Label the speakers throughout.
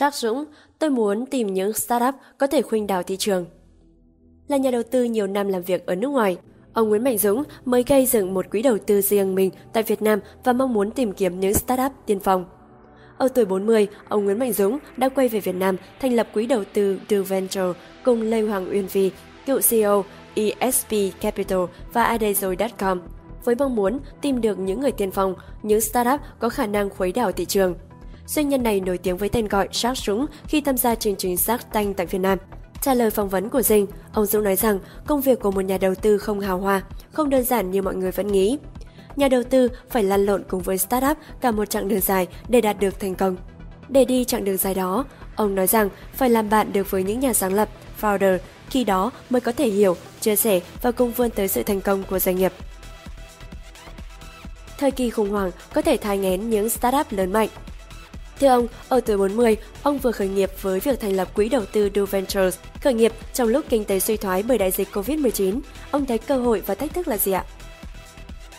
Speaker 1: Sắc Dũng, tôi muốn tìm những startup có thể khuynh đảo thị trường. Là nhà đầu tư nhiều năm làm việc ở nước ngoài, ông Nguyễn Mạnh Dũng mới gây dựng một quỹ đầu tư riêng mình tại Việt Nam và mong muốn tìm kiếm những startup tiên phong. Ở tuổi 40, ông Nguyễn Mạnh Dũng đã quay về Việt Nam thành lập quỹ đầu tư Do Venture cùng Lê Hoàng Uyên Vi, cựu CEO ESP Capital và Adezoi.com với mong muốn tìm được những người tiên phong, những startup có khả năng khuấy đảo thị trường. Doanh nhân này nổi tiếng với tên gọi Shark Dũng khi tham gia chương trình Shark Tank tại Việt Nam. Trả lời phỏng vấn của Dinh, ông Dũng nói rằng công việc của một nhà đầu tư không hào hoa, không đơn giản như mọi người vẫn nghĩ. Nhà đầu tư phải lăn lộn cùng với startup cả một chặng đường dài để đạt được thành công. Để đi chặng đường dài đó, ông nói rằng phải làm bạn được với những nhà sáng lập, founder, khi đó mới có thể hiểu, chia sẻ và cùng vươn tới sự thành công của doanh nghiệp. Thời kỳ khủng hoảng có thể thai nghén những startup lớn mạnh. Thưa ông, ở tuổi 40, ông vừa khởi nghiệp với việc thành lập quỹ đầu tư Do Ventures. Khởi nghiệp trong lúc kinh tế suy thoái bởi đại dịch Covid-19, ông thấy cơ hội và thách thức là gì ạ?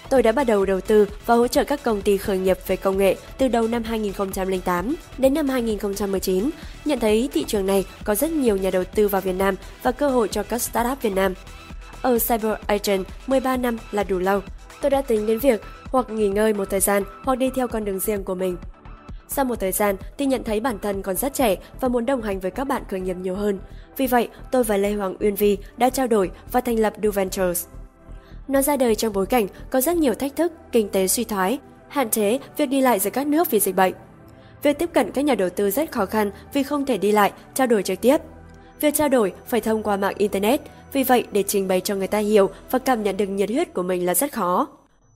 Speaker 1: Tôi đã bắt đầu đầu tư và hỗ trợ các công ty khởi nghiệp về công nghệ từ đầu năm 2008 đến năm 2019, nhận thấy thị trường này có rất nhiều nhà đầu tư vào Việt Nam và cơ hội cho các startup Việt Nam. Ở Cyber Agent, 13 năm là đủ lâu. Tôi đã tính đến việc hoặc nghỉ ngơi một thời gian hoặc đi theo con đường riêng của mình. Sau một thời gian tôi nhận thấy bản thân còn rất trẻ và muốn đồng hành với các bạn khởi nghiệp nhiều hơn. Vì vậy, tôi và Lê Hoàng Uyên Vi đã trao đổi và thành lập Du Ventures. Nó ra đời trong bối cảnh có rất nhiều thách thức, kinh tế suy thoái, hạn chế việc đi lại giữa các nước vì dịch bệnh. Việc tiếp cận các nhà đầu tư rất khó khăn vì không thể đi lại, trao đổi trực tiếp. Việc trao đổi phải thông qua mạng Internet, vì vậy để trình bày cho người ta hiểu và cảm nhận được nhiệt huyết của mình là rất khó.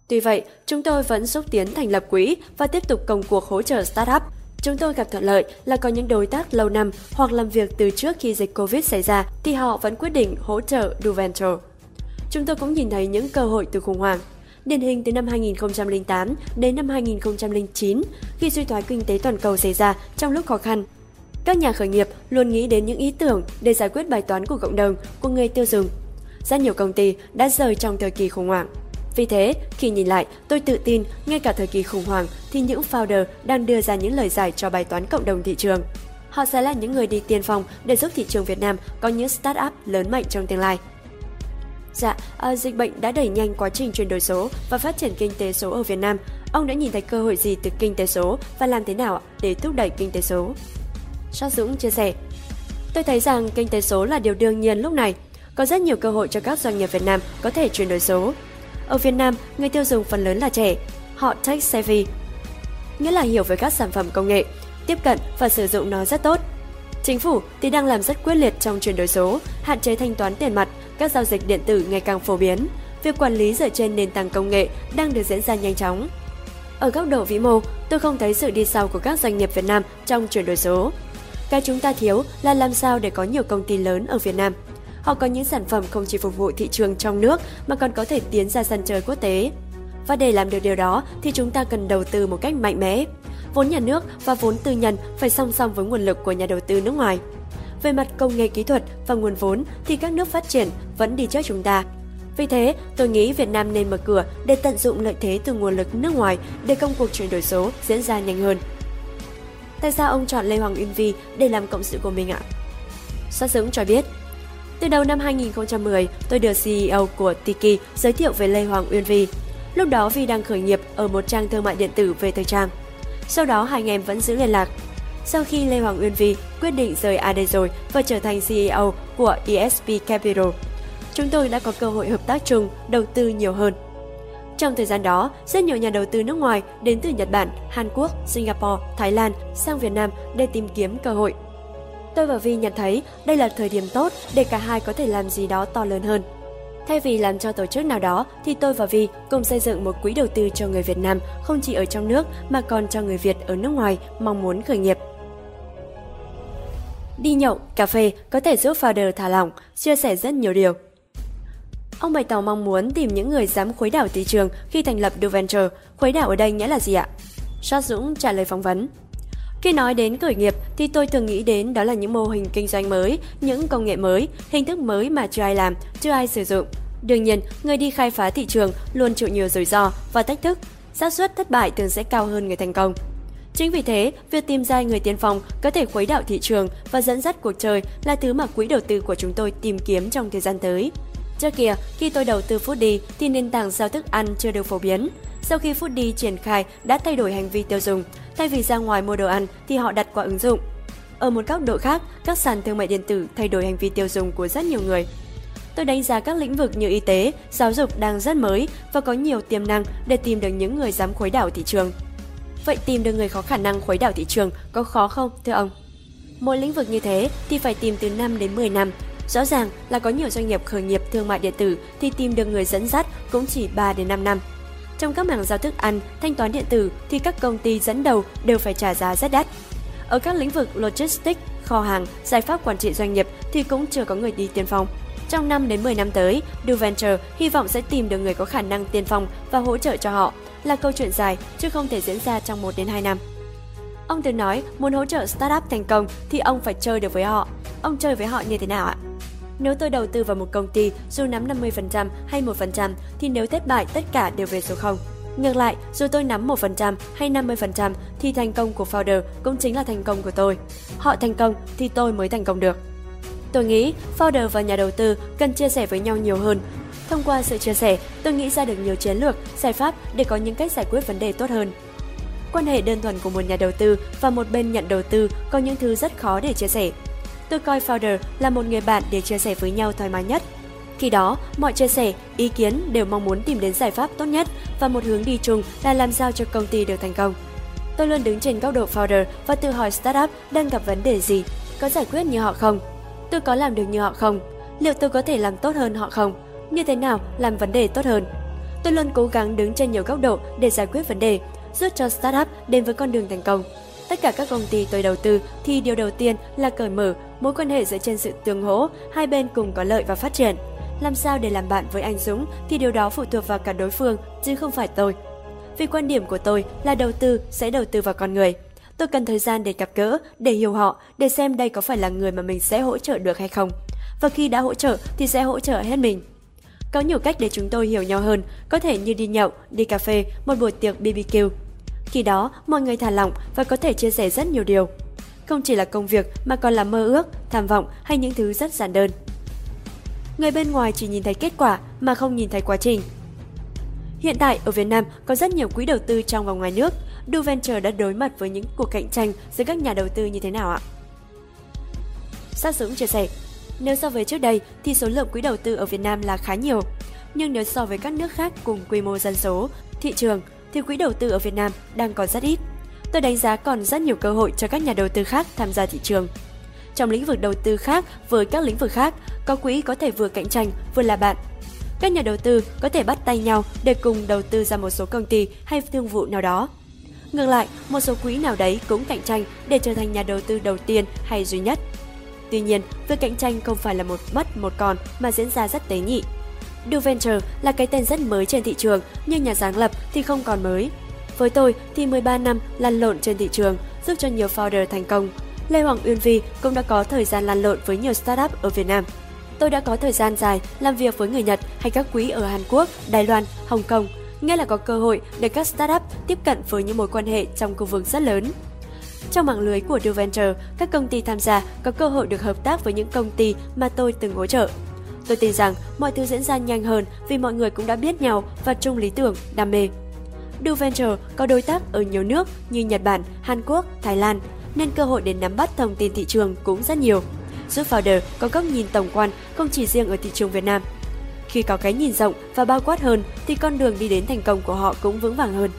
Speaker 1: Tuy vậy, chúng tôi vẫn xúc tiến thành lập quỹ và tiếp tục công cuộc hỗ trợ startup. Chúng tôi gặp thuận lợi là có những đối tác lâu năm hoặc làm việc từ trước khi dịch Covid xảy ra thì họ vẫn quyết định hỗ trợ Duventure. Chúng tôi cũng nhìn thấy những cơ hội từ khủng hoảng. Điển hình từ năm 2008 đến năm 2009, khi suy thoái kinh tế toàn cầu xảy ra trong lúc khó khăn. Các nhà khởi nghiệp luôn nghĩ đến những ý tưởng để giải quyết bài toán của cộng đồng, của người tiêu dùng. Rất nhiều công ty đã rời trong thời kỳ khủng hoảng. Vì thế, khi nhìn lại, tôi tự tin ngay cả thời kỳ khủng hoảng thì những founder đang đưa ra những lời giải cho bài toán cộng đồng thị trường. Họ sẽ là những người đi tiên phong để giúp thị trường Việt Nam có những startup lớn mạnh trong tương lai. Dạ, à, dịch bệnh đã đẩy nhanh quá trình chuyển đổi số và phát triển kinh tế số ở Việt Nam. Ông đã nhìn thấy cơ hội gì từ kinh tế số và làm thế nào để thúc đẩy kinh tế số? Sát Dũng chia sẻ, Tôi thấy rằng kinh tế số là điều đương nhiên lúc này. Có rất nhiều cơ hội cho các doanh nghiệp Việt Nam có thể chuyển đổi số. Ở Việt Nam, người tiêu dùng phần lớn là trẻ, họ tech savvy, nghĩa là hiểu về các sản phẩm công nghệ, tiếp cận và sử dụng nó rất tốt. Chính phủ thì đang làm rất quyết liệt trong chuyển đổi số, hạn chế thanh toán tiền mặt, các giao dịch điện tử ngày càng phổ biến. Việc quản lý dựa trên nền tảng công nghệ đang được diễn ra nhanh chóng. Ở góc độ vĩ mô, tôi không thấy sự đi sau của các doanh nghiệp Việt Nam trong chuyển đổi số. Cái chúng ta thiếu là làm sao để có nhiều công ty lớn ở Việt Nam. Họ có những sản phẩm không chỉ phục vụ thị trường trong nước mà còn có thể tiến ra sân chơi quốc tế. Và để làm được điều đó thì chúng ta cần đầu tư một cách mạnh mẽ. Vốn nhà nước và vốn tư nhân phải song song với nguồn lực của nhà đầu tư nước ngoài. Về mặt công nghệ kỹ thuật và nguồn vốn thì các nước phát triển vẫn đi trước chúng ta. Vì thế, tôi nghĩ Việt Nam nên mở cửa để tận dụng lợi thế từ nguồn lực nước ngoài để công cuộc chuyển đổi số diễn ra nhanh hơn. Tại sao ông chọn Lê Hoàng Uyên Vi để làm cộng sự của mình ạ? Sát Dũng cho biết, từ đầu năm 2010, tôi được CEO của Tiki giới thiệu về Lê Hoàng Uyên Vi. Lúc đó Vi đang khởi nghiệp ở một trang thương mại điện tử về thời trang. Sau đó hai anh em vẫn giữ liên lạc. Sau khi Lê Hoàng Uyên Vi quyết định rời AD rồi và trở thành CEO của ESP Capital, chúng tôi đã có cơ hội hợp tác chung, đầu tư nhiều hơn. Trong thời gian đó, rất nhiều nhà đầu tư nước ngoài đến từ Nhật Bản, Hàn Quốc, Singapore, Thái Lan sang Việt Nam để tìm kiếm cơ hội. Tôi và Vi nhận thấy đây là thời điểm tốt để cả hai có thể làm gì đó to lớn hơn. Thay vì làm cho tổ chức nào đó thì tôi và Vi cùng xây dựng một quỹ đầu tư cho người Việt Nam không chỉ ở trong nước mà còn cho người Việt ở nước ngoài mong muốn khởi nghiệp. Đi nhậu, cà phê có thể giúp founder thả lỏng, chia sẻ rất nhiều điều. Ông bày tỏ mong muốn tìm những người dám khuấy đảo thị trường khi thành lập doventure Khuấy đảo ở đây nghĩa là gì ạ? Sát Dũng trả lời phỏng vấn. Khi nói đến khởi nghiệp thì tôi thường nghĩ đến đó là những mô hình kinh doanh mới, những công nghệ mới, hình thức mới mà chưa ai làm, chưa ai sử dụng. Đương nhiên, người đi khai phá thị trường luôn chịu nhiều rủi ro và thách thức, xác suất thất bại thường sẽ cao hơn người thành công. Chính vì thế, việc tìm ra người tiên phong có thể khuấy đạo thị trường và dẫn dắt cuộc chơi là thứ mà quỹ đầu tư của chúng tôi tìm kiếm trong thời gian tới. Trước kia, khi tôi đầu tư Foodie thì nền tảng giao thức ăn chưa được phổ biến. Sau khi Foodie triển khai đã thay đổi hành vi tiêu dùng, thay vì ra ngoài mua đồ ăn thì họ đặt qua ứng dụng. Ở một góc độ khác, các sàn thương mại điện tử thay đổi hành vi tiêu dùng của rất nhiều người. Tôi đánh giá các lĩnh vực như y tế, giáo dục đang rất mới và có nhiều tiềm năng để tìm được những người dám khuấy đảo thị trường. Vậy tìm được người có khả năng khuấy đảo thị trường có khó không, thưa ông? Mỗi lĩnh vực như thế thì phải tìm từ 5 đến 10 năm. Rõ ràng là có nhiều doanh nghiệp khởi nghiệp thương mại điện tử thì tìm được người dẫn dắt cũng chỉ 3 đến 5 năm. Trong các mảng giao thức ăn, thanh toán điện tử thì các công ty dẫn đầu đều phải trả giá rất đắt. Ở các lĩnh vực logistics, kho hàng, giải pháp quản trị doanh nghiệp thì cũng chưa có người đi tiên phong. Trong 5 đến 10 năm tới, DuVenture hy vọng sẽ tìm được người có khả năng tiên phong và hỗ trợ cho họ. Là câu chuyện dài chứ không thể diễn ra trong 1 đến 2 năm. Ông từng nói muốn hỗ trợ startup thành công thì ông phải chơi được với họ. Ông chơi với họ như thế nào ạ? Nếu tôi đầu tư vào một công ty dù nắm 50% hay 1% thì nếu thất bại tất cả đều về số 0. Ngược lại, dù tôi nắm 1% hay 50% thì thành công của founder cũng chính là thành công của tôi. Họ thành công thì tôi mới thành công được. Tôi nghĩ founder và nhà đầu tư cần chia sẻ với nhau nhiều hơn. Thông qua sự chia sẻ, tôi nghĩ ra được nhiều chiến lược, giải pháp để có những cách giải quyết vấn đề tốt hơn. Quan hệ đơn thuần của một nhà đầu tư và một bên nhận đầu tư có những thứ rất khó để chia sẻ. Tôi coi founder là một người bạn để chia sẻ với nhau thoải mái nhất. Khi đó, mọi chia sẻ, ý kiến đều mong muốn tìm đến giải pháp tốt nhất và một hướng đi chung là làm sao cho công ty được thành công. Tôi luôn đứng trên góc độ founder và tự hỏi startup đang gặp vấn đề gì, có giải quyết như họ không? Tôi có làm được như họ không? Liệu tôi có thể làm tốt hơn họ không? Như thế nào làm vấn đề tốt hơn? Tôi luôn cố gắng đứng trên nhiều góc độ để giải quyết vấn đề, giúp cho startup đến với con đường thành công. Tất cả các công ty tôi đầu tư thì điều đầu tiên là cởi mở, mối quan hệ dựa trên sự tương hỗ, hai bên cùng có lợi và phát triển. Làm sao để làm bạn với anh Dũng thì điều đó phụ thuộc vào cả đối phương chứ không phải tôi. Vì quan điểm của tôi là đầu tư sẽ đầu tư vào con người. Tôi cần thời gian để gặp gỡ, để hiểu họ, để xem đây có phải là người mà mình sẽ hỗ trợ được hay không. Và khi đã hỗ trợ thì sẽ hỗ trợ hết mình. Có nhiều cách để chúng tôi hiểu nhau hơn, có thể như đi nhậu, đi cà phê, một buổi tiệc BBQ. Khi đó, mọi người thả lỏng và có thể chia sẻ rất nhiều điều. Không chỉ là công việc mà còn là mơ ước, tham vọng hay những thứ rất giản đơn. Người bên ngoài chỉ nhìn thấy kết quả mà không nhìn thấy quá trình. Hiện tại ở Việt Nam có rất nhiều quỹ đầu tư trong và ngoài nước. Du Venture đã đối mặt với những cuộc cạnh tranh giữa các nhà đầu tư như thế nào ạ? Sát Dũng chia sẻ, nếu so với trước đây thì số lượng quỹ đầu tư ở Việt Nam là khá nhiều. Nhưng nếu so với các nước khác cùng quy mô dân số, thị trường thì quỹ đầu tư ở Việt Nam đang còn rất ít. Tôi đánh giá còn rất nhiều cơ hội cho các nhà đầu tư khác tham gia thị trường. Trong lĩnh vực đầu tư khác với các lĩnh vực khác, có quỹ có thể vừa cạnh tranh vừa là bạn. Các nhà đầu tư có thể bắt tay nhau để cùng đầu tư ra một số công ty hay thương vụ nào đó. Ngược lại, một số quỹ nào đấy cũng cạnh tranh để trở thành nhà đầu tư đầu tiên hay duy nhất. Tuy nhiên, việc cạnh tranh không phải là một mất một còn mà diễn ra rất tế nhị. Do Venture là cái tên rất mới trên thị trường, nhưng nhà sáng lập thì không còn mới. Với tôi thì 13 năm lăn lộn trên thị trường giúp cho nhiều founder thành công. Lê Hoàng Uyên Vi cũng đã có thời gian lăn lộn với nhiều startup ở Việt Nam. Tôi đã có thời gian dài làm việc với người Nhật hay các quý ở Hàn Quốc, Đài Loan, Hồng Kông, nghĩa là có cơ hội để các startup tiếp cận với những mối quan hệ trong khu vực rất lớn. Trong mạng lưới của DuVenture, các công ty tham gia có cơ hội được hợp tác với những công ty mà tôi từng hỗ trợ. Tôi tin rằng mọi thứ diễn ra nhanh hơn vì mọi người cũng đã biết nhau và chung lý tưởng, đam mê. Duventure có đối tác ở nhiều nước như Nhật Bản, Hàn Quốc, Thái Lan, nên cơ hội để nắm bắt thông tin thị trường cũng rất nhiều. Giúp founder có góc nhìn tổng quan không chỉ riêng ở thị trường Việt Nam. Khi có cái nhìn rộng và bao quát hơn thì con đường đi đến thành công của họ cũng vững vàng hơn.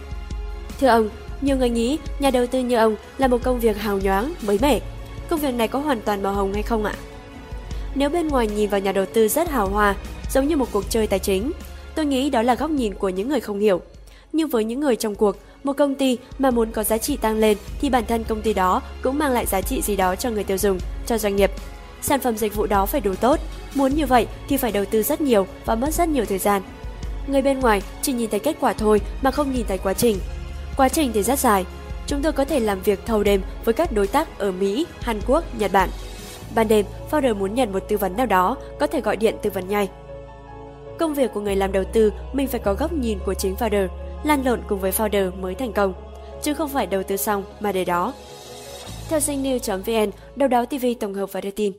Speaker 1: Thưa ông, nhiều người nghĩ nhà đầu tư như ông là một công việc hào nhoáng, mới mẻ. Công việc này có hoàn toàn màu hồng hay không ạ? Nếu bên ngoài nhìn vào nhà đầu tư rất hào hoa, giống như một cuộc chơi tài chính, tôi nghĩ đó là góc nhìn của những người không hiểu. Nhưng với những người trong cuộc, một công ty mà muốn có giá trị tăng lên thì bản thân công ty đó cũng mang lại giá trị gì đó cho người tiêu dùng, cho doanh nghiệp. Sản phẩm dịch vụ đó phải đủ tốt, muốn như vậy thì phải đầu tư rất nhiều và mất rất nhiều thời gian. Người bên ngoài chỉ nhìn thấy kết quả thôi mà không nhìn thấy quá trình. Quá trình thì rất dài. Chúng tôi có thể làm việc thâu đêm với các đối tác ở Mỹ, Hàn Quốc, Nhật Bản. Ban đêm, founder muốn nhận một tư vấn nào đó, có thể gọi điện tư vấn ngay. Công việc của người làm đầu tư, mình phải có góc nhìn của chính founder, lan lộn cùng với founder mới thành công. chứ không phải đầu tư xong mà để đó. Theo sinh news.vn, đầu đáo TV tổng hợp và đưa tin.